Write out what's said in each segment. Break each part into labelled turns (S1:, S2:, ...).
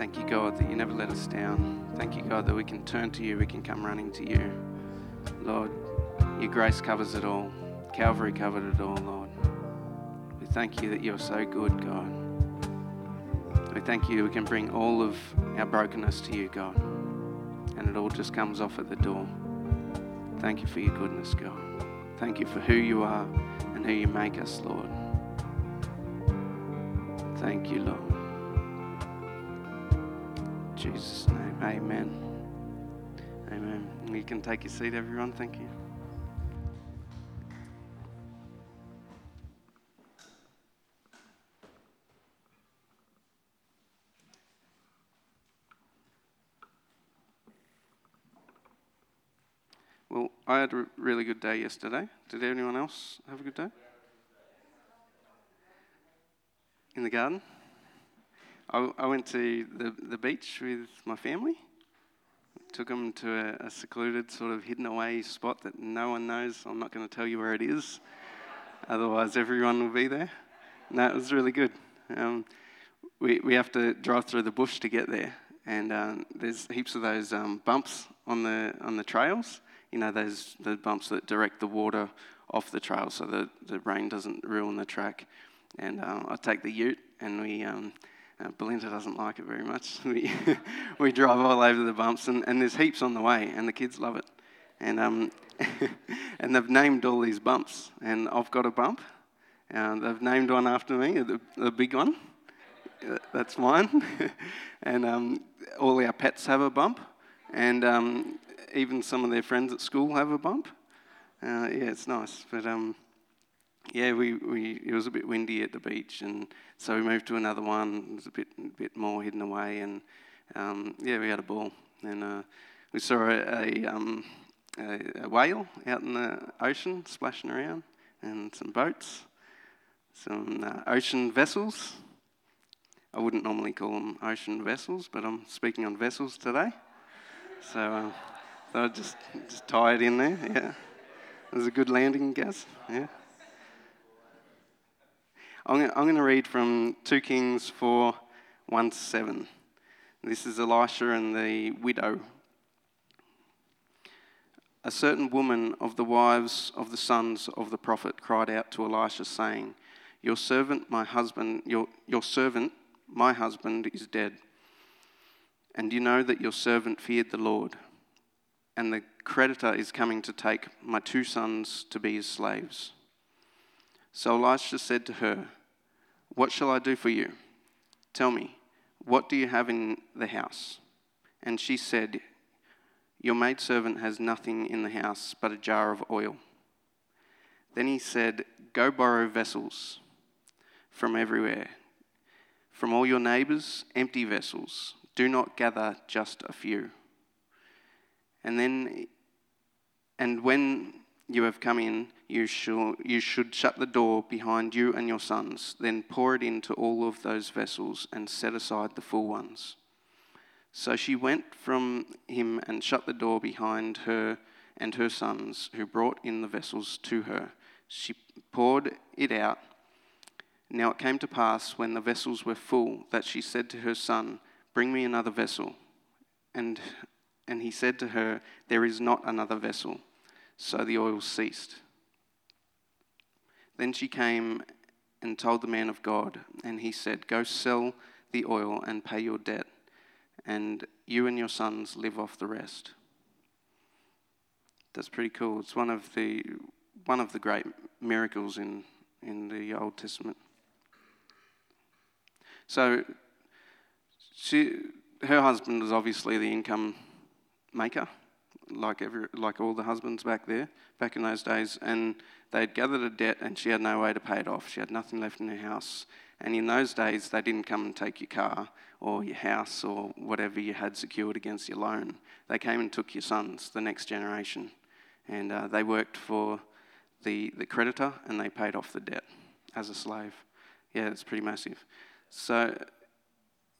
S1: Thank you, God, that you never let us down. Thank you, God, that we can turn to you, we can come running to you. Lord, your grace covers it all. Calvary covered it all, Lord. We thank you that you're so good, God. We thank you we can bring all of our brokenness to you, God. And it all just comes off at the door. Thank you for your goodness, God. Thank you for who you are and who you make us, Lord. Thank you, Lord. Jesus' name, amen. Amen. You can take your seat, everyone. Thank you. Well, I had a really good day yesterday. Did anyone else have a good day? In the garden? I, I went to the, the beach with my family. Took them to a, a secluded, sort of hidden away spot that no one knows. I'm not going to tell you where it is, otherwise, everyone will be there. It was really good. Um, we, we have to drive through the bush to get there, and um, there's heaps of those um, bumps on the, on the trails you know, those the bumps that direct the water off the trail so that the rain doesn't ruin the track. And uh, I take the ute, and we, um, uh, Belinda doesn't like it very much. We, we drive all over the bumps, and, and there's heaps on the way, and the kids love it. And, um, and they've named all these bumps, and I've got a bump. Uh, they've named one after me, the, the big one. Uh, that's mine. and um, all our pets have a bump. And um, even some of their friends at school have a bump. Uh, yeah, it's nice. But um, yeah, we, we it was a bit windy at the beach, and so we moved to another one. It was a bit bit more hidden away, and um, yeah, we had a ball. And uh, we saw a, a, um, a, a, whale out in the ocean splashing around, and some boats, some uh, ocean vessels. I wouldn't normally call them ocean vessels, but I'm speaking on vessels today. So. Uh, so I just, just tie it in there, yeah. It was a good landing, guess, yeah. I'm going to read from 2 Kings 4 1 7. This is Elisha and the widow. A certain woman of the wives of the sons of the prophet cried out to Elisha, saying, Your servant, my husband, your, your servant, my husband, is dead. And you know that your servant feared the Lord and the creditor is coming to take my two sons to be his slaves. So Elisha said to her, What shall I do for you? Tell me, what do you have in the house? And she said, Your maidservant has nothing in the house but a jar of oil. Then he said, Go borrow vessels from everywhere, from all your neighbors, empty vessels. Do not gather just a few. And then, and when you have come in, you should, you should shut the door behind you and your sons. Then pour it into all of those vessels and set aside the full ones. So she went from him and shut the door behind her and her sons, who brought in the vessels to her. She poured it out. Now it came to pass when the vessels were full that she said to her son, Bring me another vessel. And and he said to her, There is not another vessel. So the oil ceased. Then she came and told the man of God, and he said, Go sell the oil and pay your debt, and you and your sons live off the rest. That's pretty cool. It's one of the one of the great miracles in, in the Old Testament. So she, her husband was obviously the income maker, like every, like all the husbands back there, back in those days, and they'd gathered a debt, and she had no way to pay it off. She had nothing left in her house, and in those days, they didn't come and take your car or your house or whatever you had secured against your loan. They came and took your sons, the next generation, and uh, they worked for the the creditor, and they paid off the debt as a slave. Yeah, it's pretty massive. So,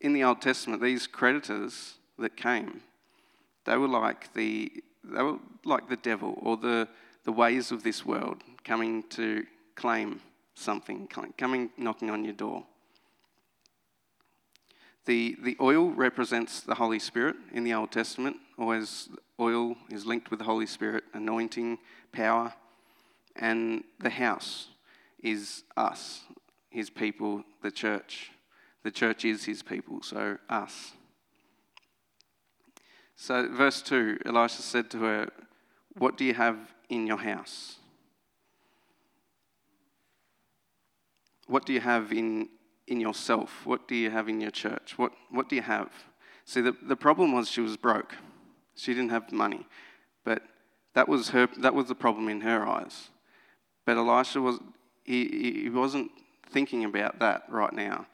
S1: in the Old Testament, these creditors that came they were like the, they were like the devil or the, the ways of this world coming to claim something, coming knocking on your door. The, the oil represents the Holy Spirit in the Old Testament. Always, oil is linked with the Holy Spirit, anointing, power. And the house is us, his people, the church. The church is his people, so us. So, verse 2 Elisha said to her, What do you have in your house? What do you have in, in yourself? What do you have in your church? What, what do you have? See, the, the problem was she was broke. She didn't have money. But that was, her, that was the problem in her eyes. But Elisha was, he, he wasn't thinking about that right now.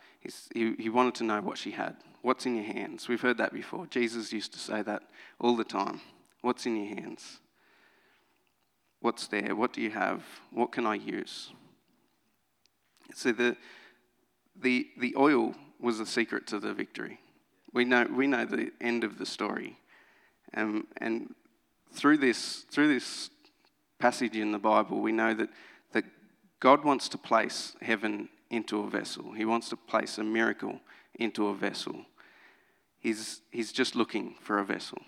S1: He, he wanted to know what she had. What's in your hands? We've heard that before. Jesus used to say that all the time. What's in your hands? What's there? What do you have? What can I use? So the, the, the oil was the secret to the victory. We know, we know the end of the story. Um, and through this, through this passage in the Bible, we know that, that God wants to place heaven into a vessel. He wants to place a miracle into a vessel. He's, he's just looking for a vessel.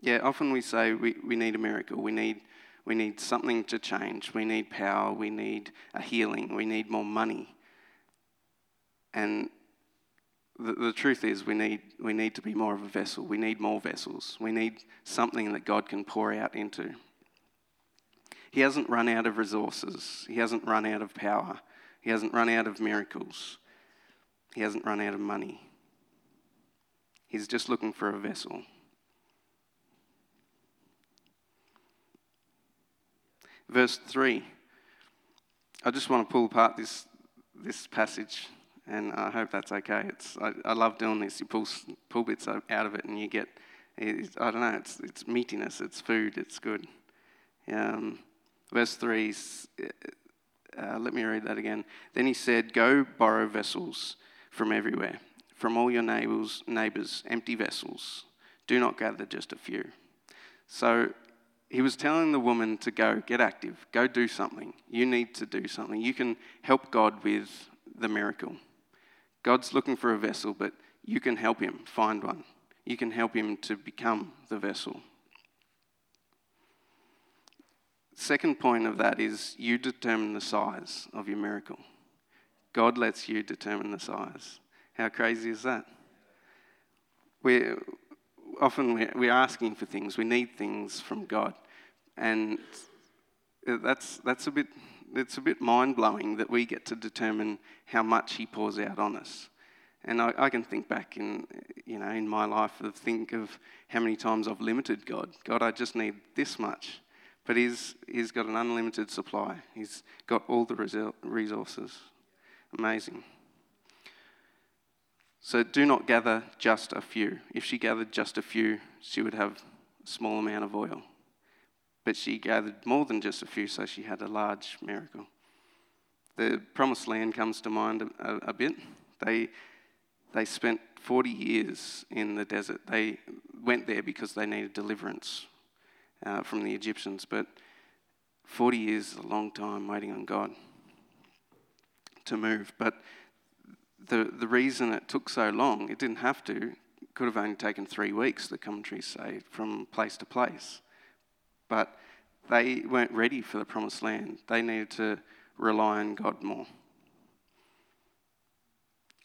S1: Yeah, often we say we, we need a miracle. We need, we need something to change. We need power. We need a healing. We need more money. And the, the truth is, we need, we need to be more of a vessel. We need more vessels. We need something that God can pour out into. He hasn't run out of resources, He hasn't run out of power, He hasn't run out of miracles, He hasn't run out of money. He's just looking for a vessel. Verse 3. I just want to pull apart this, this passage and I hope that's okay. It's, I, I love doing this. You pull, pull bits out of it, and you get, I don't know, it's, it's meatiness, it's food, it's good. Um, verse 3, uh, let me read that again. Then he said, Go borrow vessels from everywhere, from all your neighbors, neighbors, empty vessels. Do not gather just a few. So he was telling the woman to go, get active, go do something. You need to do something. You can help God with the miracle. God's looking for a vessel, but you can help him find one. You can help him to become the vessel. Second point of that is you determine the size of your miracle. God lets you determine the size. How crazy is that? We're, often we're asking for things, we need things from God. And that's, that's a bit it's a bit mind blowing that we get to determine how much He pours out on us. And I, I, can think back in, you know, in my life of think of how many times I've limited God. God, I just need this much. But he's, he's got an unlimited supply. He's got all the resources. Amazing. So do not gather just a few. If she gathered just a few, she would have a small amount of oil. But she gathered more than just a few, so she had a large miracle. The promised land comes to mind a, a bit. They, they spent 40 years in the desert. They went there because they needed deliverance uh, from the Egyptians, but 40 years is a long time waiting on God to move. But the, the reason it took so long, it didn't have to, could have only taken three weeks, the commentaries say, from place to place. But they weren't ready for the promised land. They needed to rely on God more.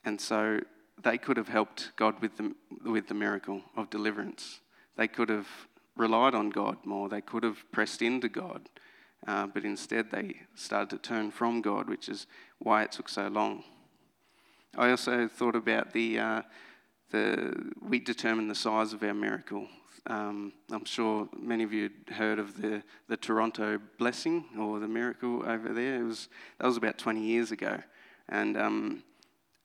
S1: And so they could have helped God with the, with the miracle of deliverance. They could have relied on God more. They could have pressed into God. Uh, but instead, they started to turn from God, which is why it took so long. I also thought about the, uh, the we determine the size of our miracle um, I'm sure many of you heard of the, the Toronto blessing or the miracle over there. It was, that was about 20 years ago. And, um,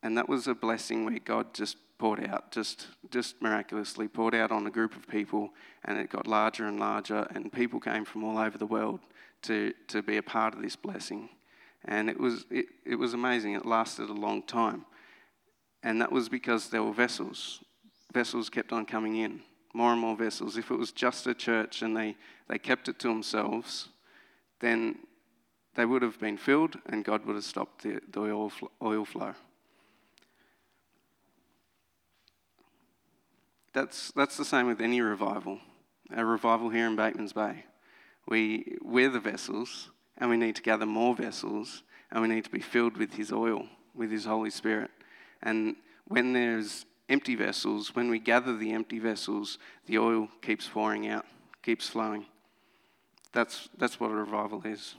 S1: and that was a blessing where God just poured out, just, just miraculously poured out on a group of people, and it got larger and larger, and people came from all over the world to, to be a part of this blessing. And it was, it, it was amazing. It lasted a long time. And that was because there were vessels. Vessels kept on coming in, more and more vessels. If it was just a church and they, they kept it to themselves, then they would have been filled and God would have stopped the, the oil, oil flow. That's, that's the same with any revival. A revival here in Batemans Bay. We, we're the vessels, and we need to gather more vessels, and we need to be filled with His oil, with His Holy Spirit. And when there's empty vessels, when we gather the empty vessels, the oil keeps pouring out, keeps flowing. That's, that's what a revival is.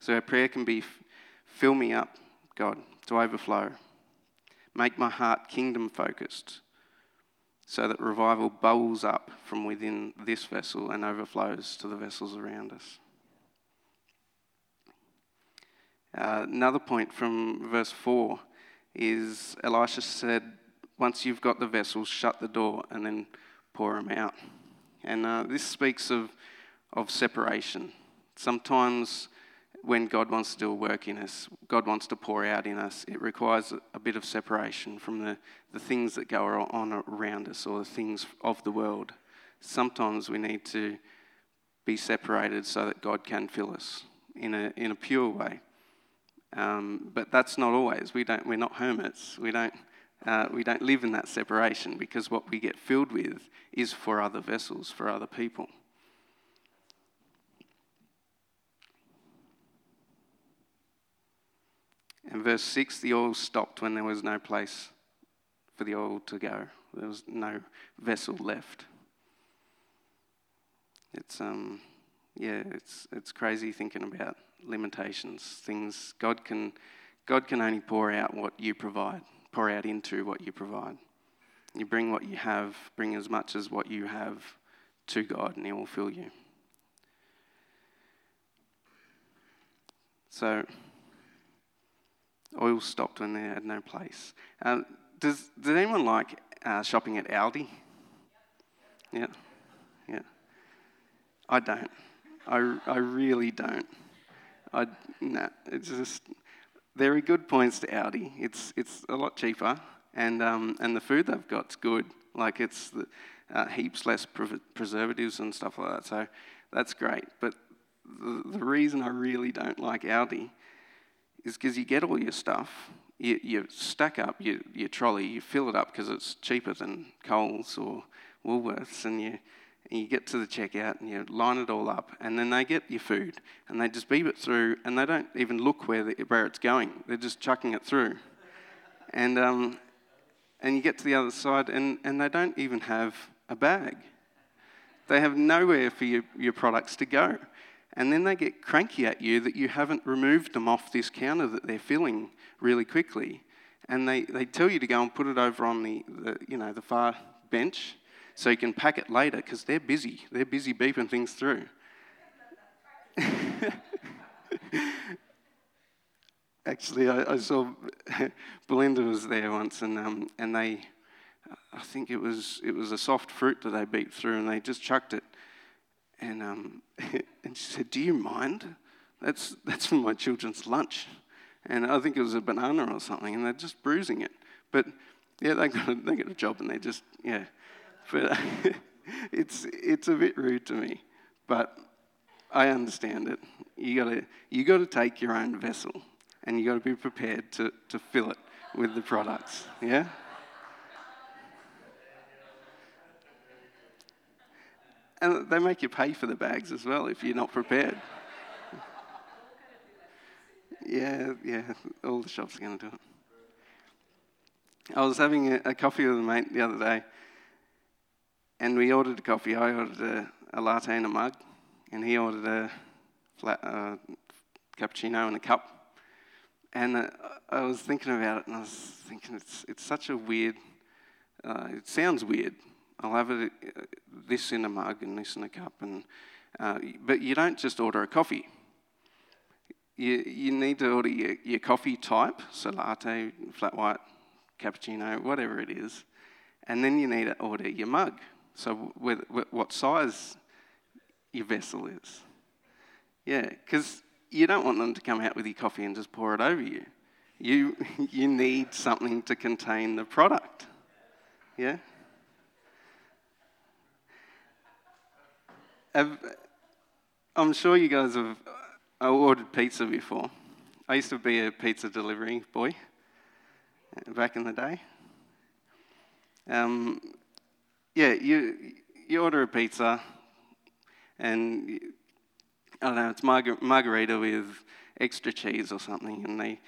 S1: So our prayer can be fill me up, God, to overflow. Make my heart kingdom focused so that revival bubbles up from within this vessel and overflows to the vessels around us. Uh, another point from verse 4 is Elisha said, Once you've got the vessels, shut the door and then pour them out. And uh, this speaks of, of separation. Sometimes when God wants to do a work in us, God wants to pour out in us, it requires a bit of separation from the, the things that go on around us or the things of the world. Sometimes we need to be separated so that God can fill us in a, in a pure way. Um, but that's not always. We don't, we're not hermits. We don't, uh, we don't live in that separation because what we get filled with is for other vessels, for other people. In verse 6, the oil stopped when there was no place for the oil to go. There was no vessel left. It's, um, yeah, it's, it's crazy thinking about limitations, things God can, God can only pour out what you provide, pour out into what you provide. You bring what you have, bring as much as what you have to God, and He will fill you. So, Oil stopped when they had no place. Um, does, does anyone like uh, shopping at Aldi? Yeah, yeah. I don't. I, I really don't. I nah, it's just there are good points to Aldi. It's it's a lot cheaper, and um, and the food they've got's good. Like it's the, uh, heaps less pre- preservatives and stuff like that. So that's great. But the, the reason I really don't like Aldi is because you get all your stuff, you, you stack up your, your trolley, you fill it up because it's cheaper than Coles or Woolworths, and you, and you get to the checkout and you line it all up, and then they get your food and they just beep it through, and they don't even look where, the, where it's going. They're just chucking it through. And, um, and you get to the other side, and, and they don't even have a bag. They have nowhere for your, your products to go. And then they get cranky at you that you haven't removed them off this counter that they're filling really quickly. And they, they tell you to go and put it over on the, the you know, the far bench so you can pack it later because they're busy. They're busy beeping things through. Actually, I, I, saw Belinda was there once, and um, and they, I think it was it was a soft fruit that they beeped through, and they just chucked it and, um, and she said, Do you mind? That's, that's for my children's lunch. And I think it was a banana or something, and they're just bruising it. But yeah, they got a, they got a job and they just, yeah. But it's, it's a bit rude to me. But I understand it. You gotta, you gotta take your own vessel and you gotta be prepared to, to fill it with the products. Yeah? And they make you pay for the bags as well if you're not prepared. yeah, yeah, all the shops are going to do it. I was having a, a, coffee with a mate the other day, and we ordered a coffee. I ordered a, a latte in a mug, and he ordered a flat uh, cappuccino in a cup. And uh, I was thinking about it, and I was thinking it's, it's such a weird, uh, it sounds weird, I'll have it, uh, this in a mug and this in a cup. And, uh, but you don't just order a coffee. You, you need to order your, your coffee type, so latte, flat white, cappuccino, whatever it is. And then you need to order your mug, so with, with what size your vessel is. Yeah, because you don't want them to come out with your coffee and just pour it over you. You, you need something to contain the product. Yeah? I'm sure you guys have uh, ordered pizza before. I used to be a pizza delivery boy uh, back in the day. Um, yeah, you you order a pizza, and I don't know, it's margar- margarita with extra cheese or something, and they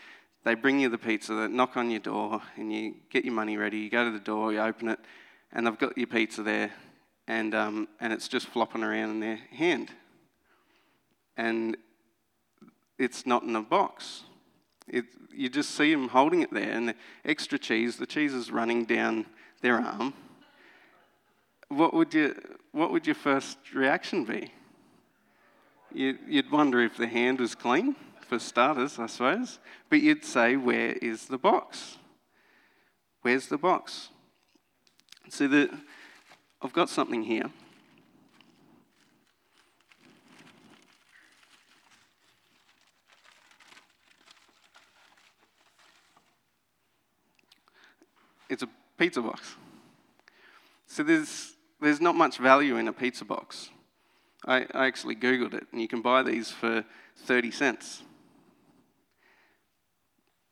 S1: they bring you the pizza, they knock on your door, and you get your money ready. You go to the door, you open it, and they've got your pizza there, and um, and it's just flopping around in their hand, and it's not in a box. It, you just see them holding it there, and the extra cheese, the cheese is running down their arm. What would you? What would your first reaction be? You, you'd wonder if the hand was clean for starters, I suppose. But you'd say, Where is the box? Where's the box? See, the, I've got something here. It's a pizza box. So there's, there's not much value in a pizza box. I, I actually Googled it, and you can buy these for 30 cents.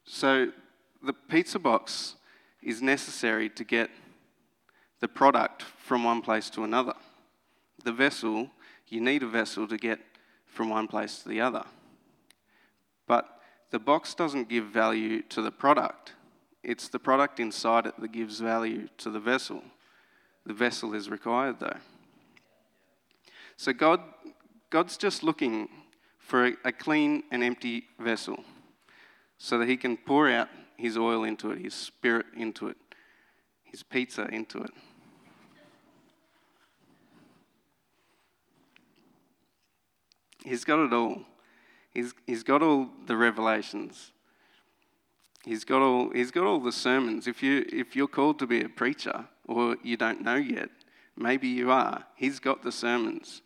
S1: So the pizza box is necessary to get the product from one place to another. The vessel, you need a vessel to get from one place to the other. But the box doesn't give value to the product, it's the product inside it that gives value to the vessel. The vessel is required, though. So God, God's just looking for a, clean and empty vessel so that He can pour out His oil into it, His spirit into it, His pizza into it. He's got it all. He's, he's got all the revelations. He's got all, he's got all the sermons. If, you, if you're called to be a preacher or you don't know yet, maybe you are. He's got the sermons.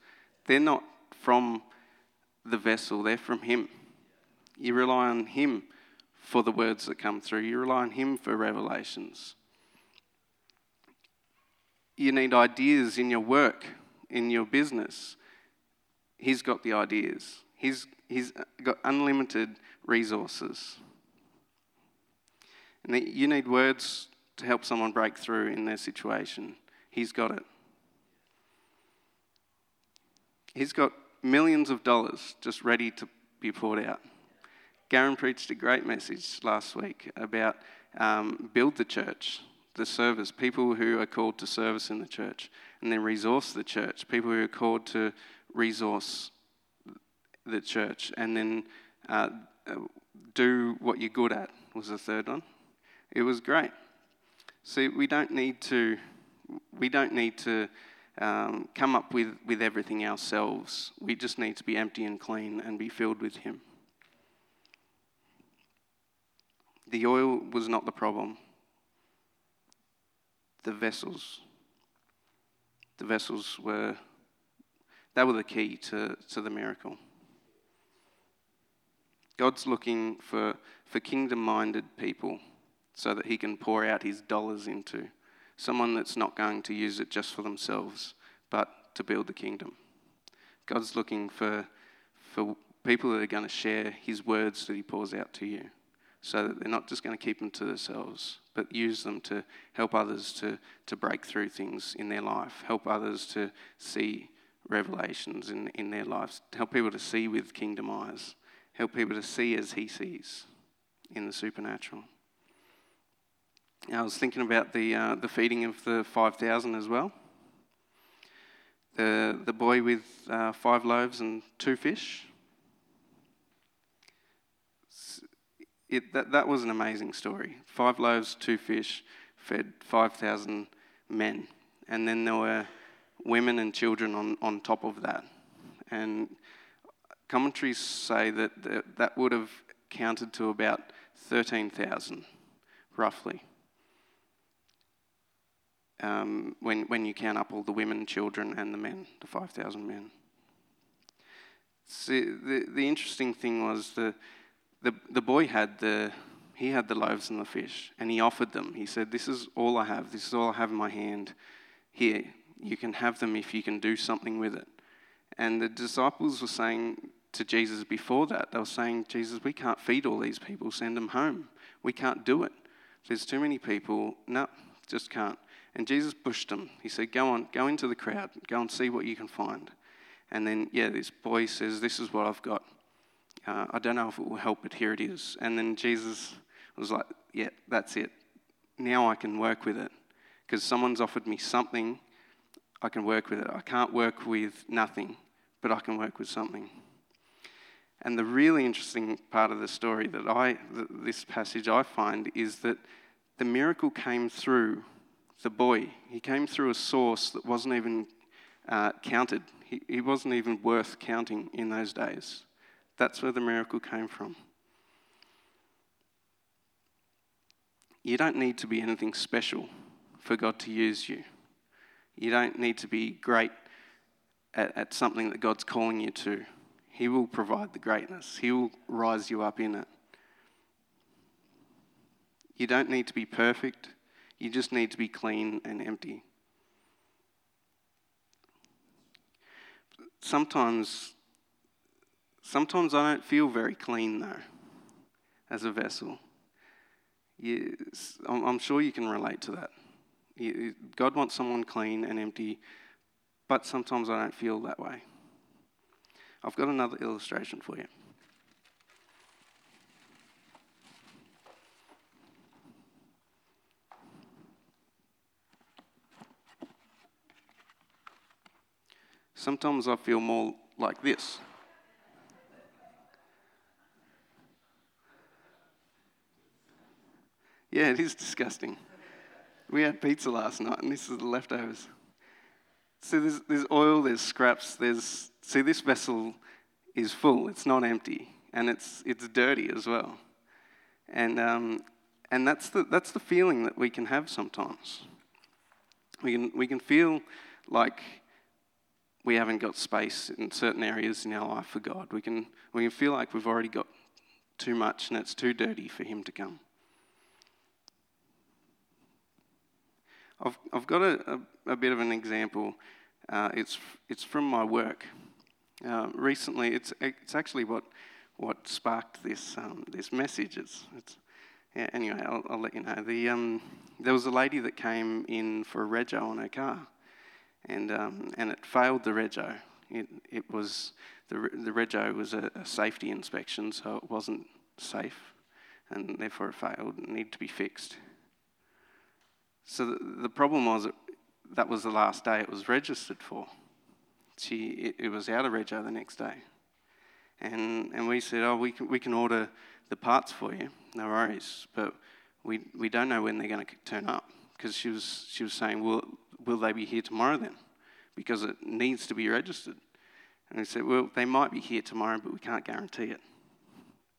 S1: They're not from the vessel, they're from Him. You rely on Him for the words that come through, you rely on Him for revelations. You need ideas in your work, in your business. He's got the ideas, He's, he's got unlimited resources. And you need words to help someone break through in their situation. He's got it. He's got millions of dollars just ready to be poured out. Garen preached a great message last week about um, build the church, the service, people who are called to service in the church, and then resource the church, people who are called to resource the church, and then uh, do what you're good at, was the third one. It was great. See, we don't need to, we don't need to um, come up with, with everything ourselves. We just need to be empty and clean and be filled with Him. The oil was not the problem, the vessels. The vessels were, they were the key to, to the miracle. God's looking for, for kingdom minded people so that He can pour out His dollars into someone that's not going to use it just for themselves, but to build the kingdom. God's looking for, for people that are going to share his words that he pours out to you so that they're not just going to keep them to themselves, but use them to help others to, to break through things in their life, help others to see revelations in, in their lives, help people to see with kingdom eyes, help people to see as he sees in the supernatural. I was thinking about the, uh, the feeding of the 5,000 as well. The, the boy with uh, five loaves and two fish. It, that, that was an amazing story. Five loaves, two fish fed 5,000 men. And then there were women and children on, on top of that. And commentaries say that that, would have counted to about 13,000, roughly um, when, when you count up all the women, children, and the men, the 5,000 men. See, the, the interesting thing was the, the, the boy had the, he had the loaves and the fish, and he offered them. He said, This is all I have. This is all I have in my hand. Here, you can have them if you can do something with it. And the disciples were saying to Jesus before that, they were saying, Jesus, we can't feed all these people, send them home. We can't do it. There's too many people. No, just can't. And Jesus pushed them. He said, Go on, go into the crowd, go and see what you can find. And then, yeah, this boy says, This is what I've got. Uh, I don't know if it will help, but here it is. And then Jesus was like, Yeah, that's it. Now I can work with it. Because someone's offered me something, I can work with it. I can't work with nothing, but I can work with something. And the really interesting part of the story that I, this passage I find, is that the miracle came through the boy. He came through a source that wasn't even uh, counted. He, he wasn't even worth counting in those days. That's where the miracle came from. You don't need to be anything special for God to use you. You don't need to be great at, at something that God's calling you to. He will provide the greatness, He will rise you up in it. You don't need to be perfect, you just need to be clean and empty. Sometimes, sometimes I don't feel very clean though, as a vessel. You, I'm sure you can relate to that. God wants someone clean and empty, but sometimes I don't feel that way. I've got another illustration for you. Sometimes I feel more like this. Yeah, it is disgusting. We had pizza last night, and this is the leftovers. See, there's, there's oil, there's scraps, there's. See, this vessel is full, it's not empty, and it's, it's dirty as well. And, um, and that's, the, that's the feeling that we can have sometimes. We can, we can feel like we haven't got space in certain areas in our life for God. We can, we can feel like we've already got too much and it's too dirty for Him to come. I've, I've got a, a, a bit of an example. Uh, it's, it's from my work. Uh, recently, it's, it's actually what, what sparked this, um, this message. It's, it's, yeah, anyway, I'll, I'll, let you know. The, um, there was a lady that came in for a rego on her car, and, um, and it failed the rego. It, it was, the, the rego was a, a safety inspection, so it wasn't safe, and therefore it failed and needed to be fixed. So the, problem was that, that was the last day it was registered for. She, it, it was out of rego the next day. And, and we said, oh, we can, we can order the parts for you, no worries. But we, we don't know when they're going to turn up. Because she was, she was saying, will, will they be here tomorrow then? Because it needs to be registered. And we said, well, they might be here tomorrow, but we can't guarantee it.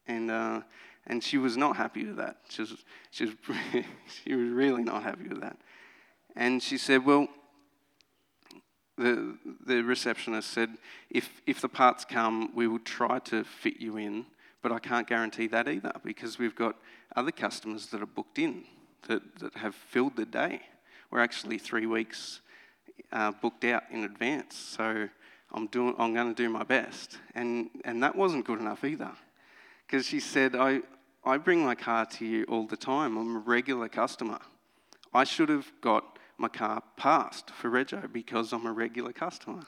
S1: And, uh, and she was not happy with that. She was, she, was, she was really not happy with that. And she said, Well, the, the receptionist said, if, if the parts come, we will try to fit you in, but I can't guarantee that either because we've got other customers that are booked in that, that have filled the day. We're actually three weeks uh, booked out in advance, so I'm, doing, I'm going to do my best. And, and that wasn't good enough either because she said, I, I bring my car to you all the time. I'm a regular customer. I should have got my car passed for rego because I'm a regular customer.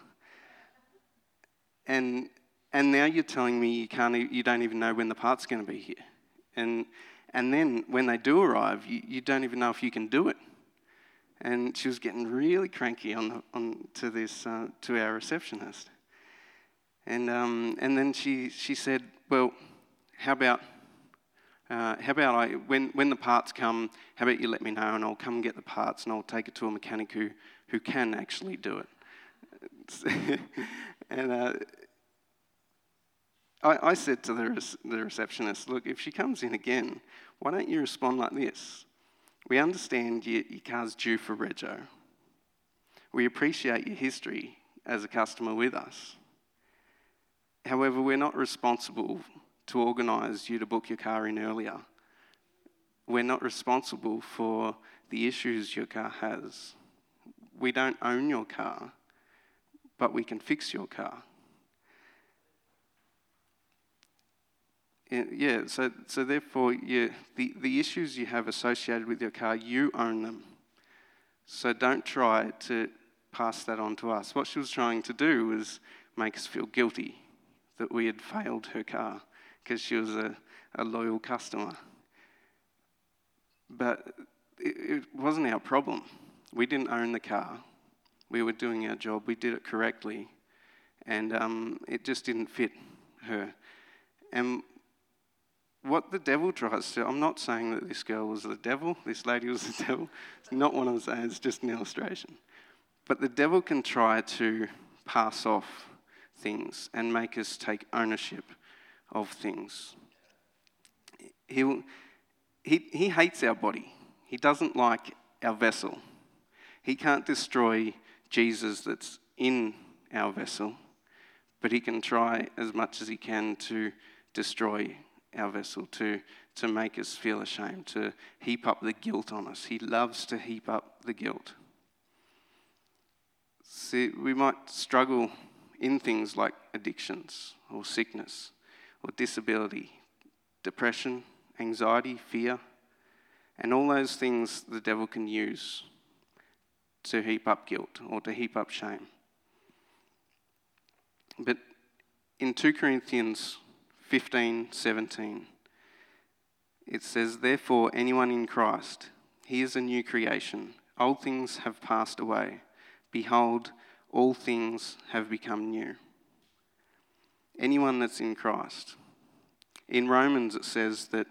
S1: And, and now you're telling me you, can't, you don't even know when the part's going to be here. And, and then when they do arrive, you, you don't even know if you can do it. And she was getting really cranky on, on to, this, uh, to our receptionist. And, um, and then she, she said, Well, how about uh, how about I, when, when the parts come, how about you let me know and I'll come get the parts and I'll take it to a mechanic who, who can actually do it. and uh, I, I said to the, the receptionist, look, if she comes in again, why don't you respond like this? We understand your, your car's due for rego. We appreciate your history as a customer with us. However, we're not responsible to organise you to book your car in earlier. We're not responsible for the issues your car has. We don't own your car, but we can fix your car. Yeah, so, so therefore, yeah, the, the issues you have associated with your car, you own them. So don't try to pass that on to us. What she was trying to do was make us feel guilty that we had failed her car because she was a, a loyal customer. But it, it wasn't our problem. We didn't own the car. We were doing our job. We did it correctly. And um, it just didn't fit her. And what the devil tries to, I'm not saying that this girl was the devil, this lady was the devil. It's not what I'm saying, it's just an illustration. But the devil can try to pass off things and make us take ownership of things. He'll, he, he hates our body, he doesn't like our vessel. He can't destroy Jesus that's in our vessel, but he can try as much as he can to destroy our vessel, to, to make us feel ashamed, to heap up the guilt on us. He loves to heap up the guilt. See, we might struggle in things like addictions or sickness or disability, depression, anxiety, fear, and all those things the devil can use to heap up guilt or to heap up shame. But in 2 Corinthians 15 17, it says, Therefore, anyone in Christ, he is a new creation. Old things have passed away. Behold, all things have become new. Anyone that's in Christ. In Romans, it says that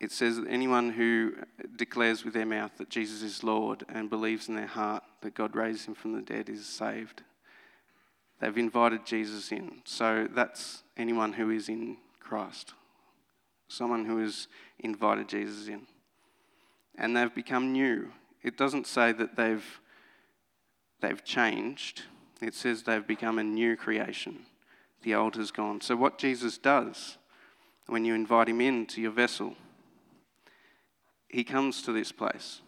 S1: it says that anyone who declares with their mouth that Jesus is Lord and believes in their heart that God raised him from the dead is saved. They've invited Jesus in. So that's anyone who is in Christ. Someone who has invited Jesus in. And they've become new. It doesn't say that they've, they've changed, it says they've become a new creation. The old has gone. So, what Jesus does when you invite him into your vessel, he comes to this place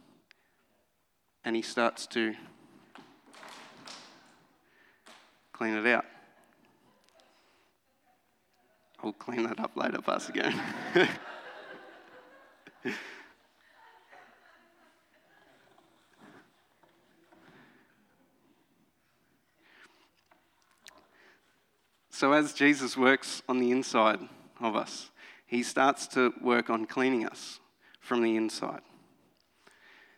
S1: and he starts to clean it out. I'll clean that up later, Pastor again. so, as Jesus works on the inside of us, he starts to work on cleaning us from the inside.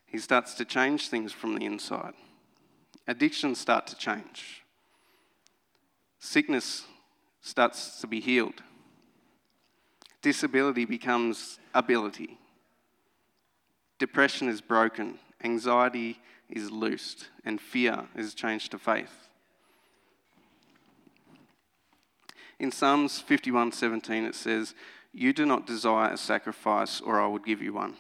S1: He starts to change things from the inside. Addictions start to change. Sickness starts to be healed. Disability becomes ability. Depression is broken. Anxiety is loosed. And fear is changed to faith. In Psalms 51:17 it says, you do not desire a sacrifice, or I would give you one.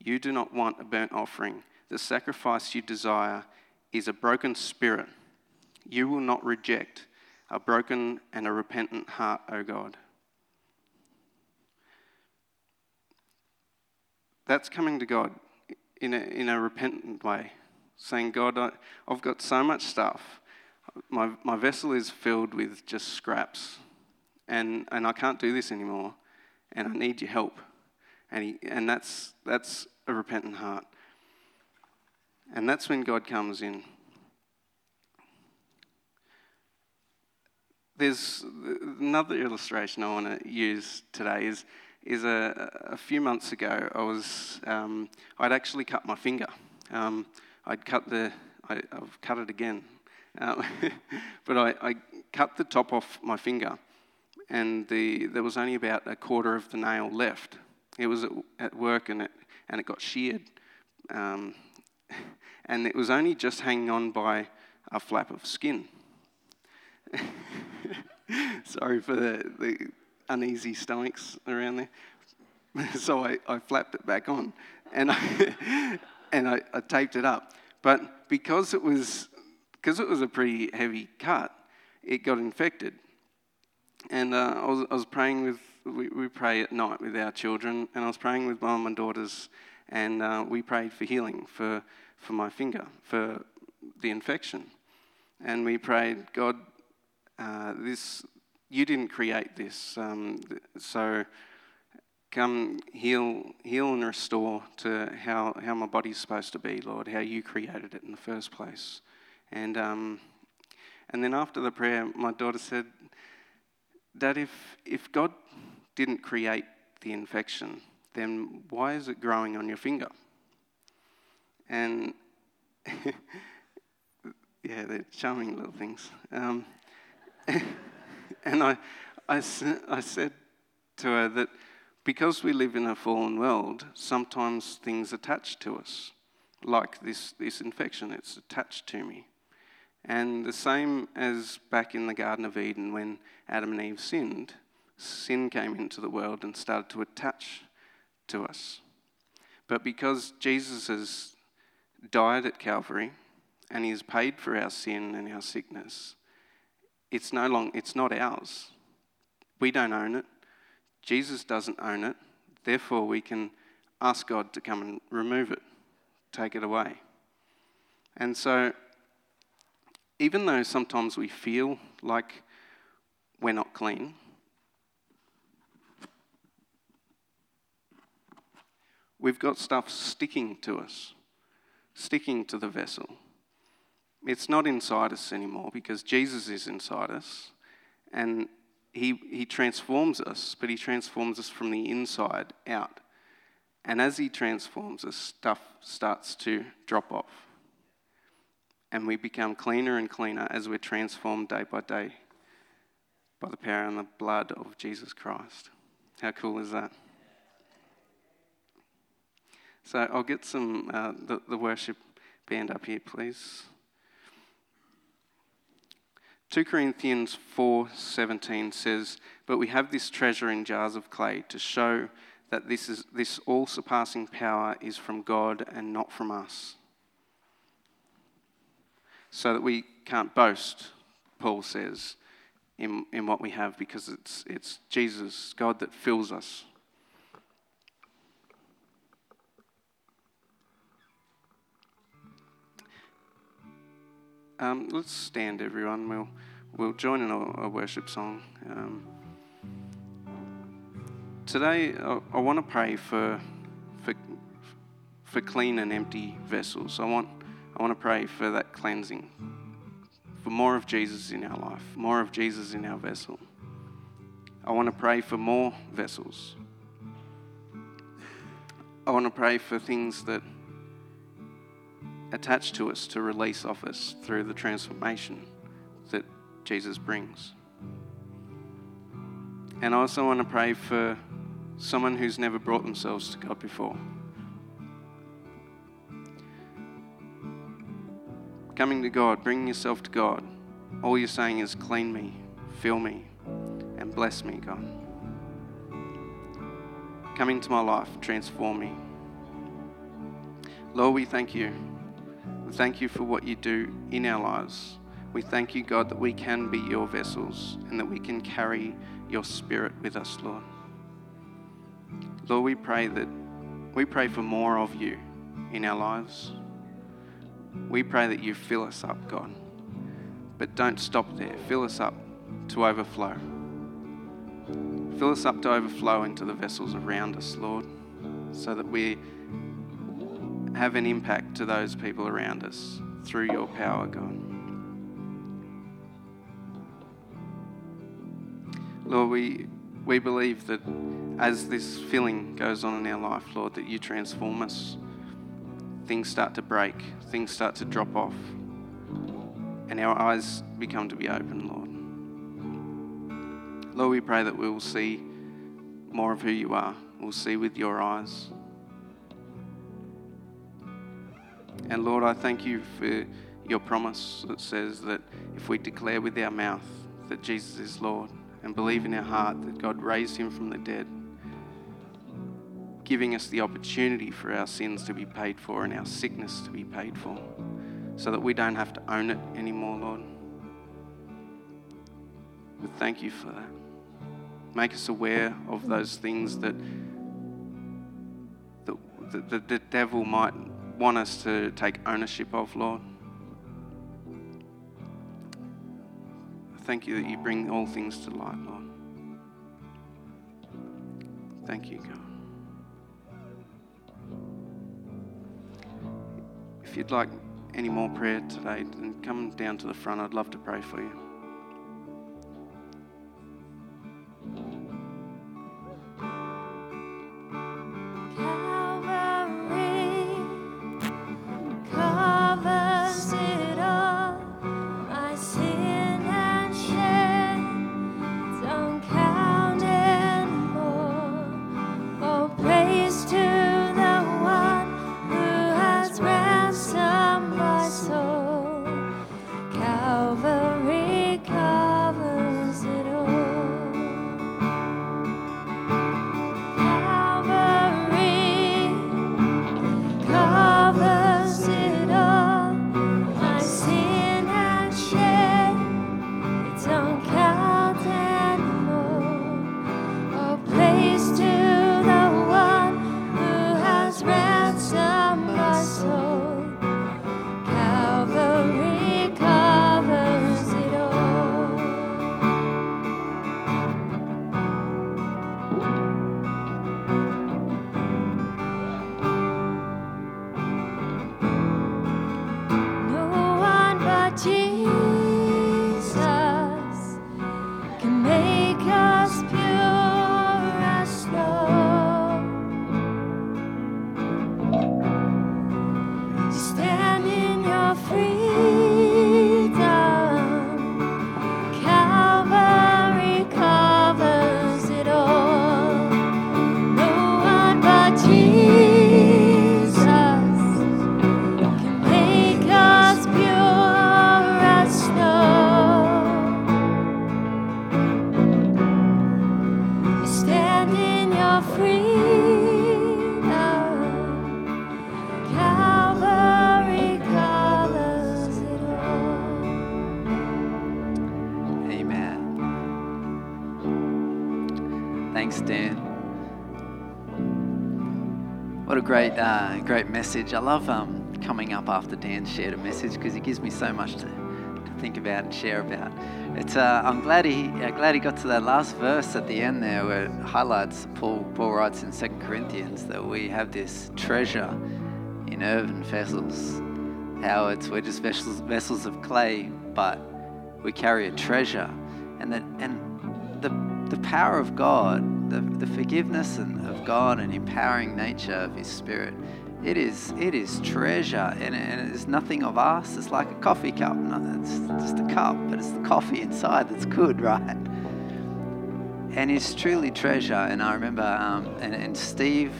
S1: You do not want a burnt offering. The sacrifice you desire is a broken spirit. You will not reject a broken and a repentant heart, O God. That's coming to God in a, in a repentant way, saying, God, I, I've got so much stuff. My, my vessel is filled with just scraps, and, and I can't do this anymore and I need your help. And, he, and that's, that's a repentant heart. And that's when God comes in. There's another illustration I want to use today is, is a, a few months ago, I was, um, I'd actually cut my finger. Um, I'd cut the, I, have cut it again. Um, but I, I cut the top off my finger and the, there was only about a quarter of the nail left. It was at, at work and it, and it got sheared. Um, and it was only just hanging on by a flap of skin. Sorry for the, the uneasy stomachs around there. so I, I flapped it back on and I, and I, I taped it up. But because it was because it was a pretty heavy cut, it got infected. And uh, I, was, I was praying with, we, we pray at night with our children, and I was praying with mum and daughters, and uh, we prayed for healing for, for my finger, for the infection. And we prayed, God, uh, this, you didn't create this. Um, so come heal, heal and restore to how, how my body's supposed to be, Lord, how you created it in the first place. And, um, and then after the prayer, my daughter said, Dad, if, if God didn't create the infection, then why is it growing on your finger? And yeah, they're charming little things. Um, and I, I, I said to her that because we live in a fallen world, sometimes things attach to us, like this, this infection, it's attached to me. And the same as back in the Garden of Eden when Adam and Eve sinned, sin came into the world and started to attach to us. But because Jesus has died at Calvary and he has paid for our sin and our sickness, it's no long it's not ours. We don't own it. Jesus doesn't own it. Therefore we can ask God to come and remove it, take it away. And so even though sometimes we feel like we're not clean, we've got stuff sticking to us, sticking to the vessel. It's not inside us anymore because Jesus is inside us and he, he transforms us, but he transforms us from the inside out. And as he transforms us, stuff starts to drop off and we become cleaner and cleaner as we're transformed day by day by the power and the blood of Jesus Christ. How cool is that? So I'll get some uh, the, the worship band up here, please. 2 Corinthians 4:17 says, "But we have this treasure in jars of clay to show that this is this all-surpassing power is from God and not from us." So that we can't boast, Paul says, in, in what we have because it's, it's Jesus, God, that fills us. Um, let's stand, everyone. We'll, we'll join in a, a worship song. Um, today, I, I want to pray for, for, for clean and empty vessels. I want I want to pray for that cleansing, for more of Jesus in our life, more of Jesus in our vessel. I want to pray for more vessels. I want to pray for things that attach to us to release off us through the transformation that Jesus brings. And I also want to pray for someone who's never brought themselves to God before. Coming to God, bringing yourself to God, all you're saying is, clean me, fill me, and bless me, God. Come into my life, transform me. Lord, we thank you. We thank you for what you do in our lives. We thank you, God, that we can be your vessels and that we can carry your spirit with us, Lord. Lord, we pray that we pray for more of you in our lives. We pray that you fill us up, God. But don't stop there. Fill us up to overflow. Fill us up to overflow into the vessels around us, Lord, so that we have an impact to those people around us through your power, God. Lord, we, we believe that as this filling goes on in our life, Lord, that you transform us things start to break, things start to drop off, and our eyes become to be open, Lord. Lord, we pray that we will see more of who you are. We'll see with your eyes. And Lord, I thank you for your promise that says that if we declare with our mouth that Jesus is Lord and believe in our heart that God raised him from the dead, giving us the opportunity for our sins to be paid for and our sickness to be paid for so that we don't have to own it anymore, Lord. We thank you for that. Make us aware of those things that the, the, the devil might want us to take ownership of, Lord. Thank you that you bring all things to light, Lord.
S2: Thank you, God. If you'd like any more prayer today, then come down to the front. I'd love to pray for you.
S3: Great, message. I love um, coming up after Dan shared a message because he gives me so much to, to think about and share about. It's, uh, I'm glad he, uh, glad he got to that last verse at the end there where it highlights, Paul, Paul writes in 2 Corinthians that we have this treasure in earthen vessels. How it's, we're just vessels, vessels of clay, but we carry a treasure. And, that, and the, the power of God, the, the forgiveness and of God and empowering nature of His Spirit. It is, it is treasure, and, and it's nothing of us. It's like a coffee cup. It's just a cup, but it's the coffee inside that's good, right? And it's truly treasure. And I remember, um, and, and Steve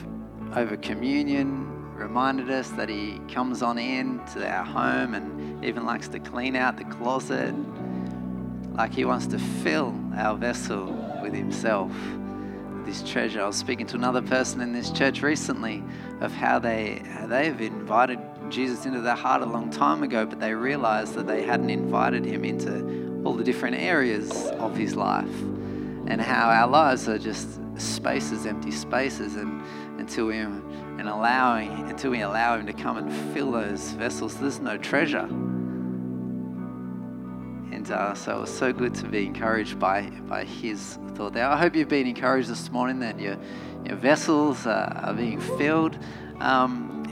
S3: over communion reminded us that he comes on in to our home and even likes to clean out the closet. Like he wants to fill our vessel with himself this treasure. I was speaking to another person in this church recently of how they how they've invited Jesus into their heart a long time ago, but they realized that they hadn't invited him into all the different areas of his life, and how our lives are just spaces, empty spaces, and until we and allowing until we allow him to come and fill those vessels, there's no treasure. And uh, so it was so good to be encouraged by, by his thought there. I hope you've been encouraged this morning that your, your vessels are, are being filled. Um,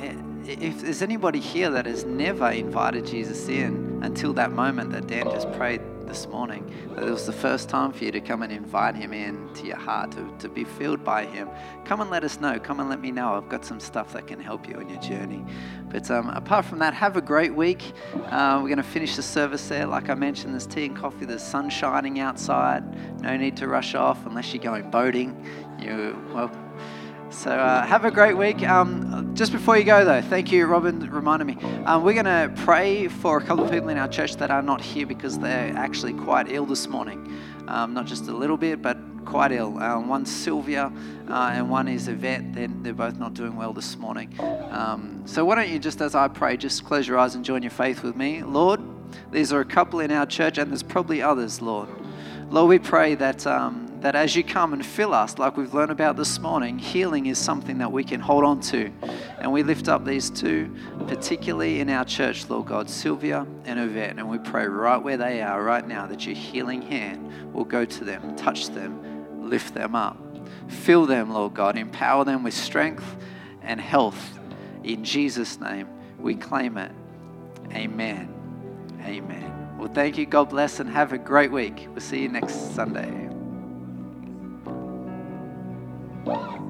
S3: if there's anybody here that has never invited Jesus in until that moment that Dan just prayed this morning, that it was the first time for you to come and invite him in to your heart, to, to be filled by him, come and let us know. Come and let me know. I've got some stuff that can help you on your journey. But um, apart from that, have a great week. Uh, we're going to finish the service there. Like I mentioned, there's tea and coffee, there's sun shining outside. No need to rush off unless you're going boating. You well, so uh, have a great week. Um, just before you go, though, thank you, Robin, reminded me. Um, we're going to pray for a couple of people in our church that are not here because they're actually quite ill this morning. Um, not just a little bit, but quite ill. Um, one's Sylvia, uh, and one is Yvette. They're, they're both not doing well this morning. Um, so why don't you just, as I pray, just close your eyes and join your faith with me, Lord. These are a couple in our church, and there's probably others, Lord. Lord, we pray that um, that as you come and fill us, like we've learned about this morning, healing is something that we can hold on to. And we lift up these two, particularly in our church, Lord God, Sylvia and Yvette. And we pray right where they are right now that your healing hand will go to them, touch them, lift them up. Fill them, Lord God. Empower them with strength and health. In Jesus' name, we claim it. Amen. Amen. Well, thank you. God bless and have a great week. We'll see you next Sunday. Yeah.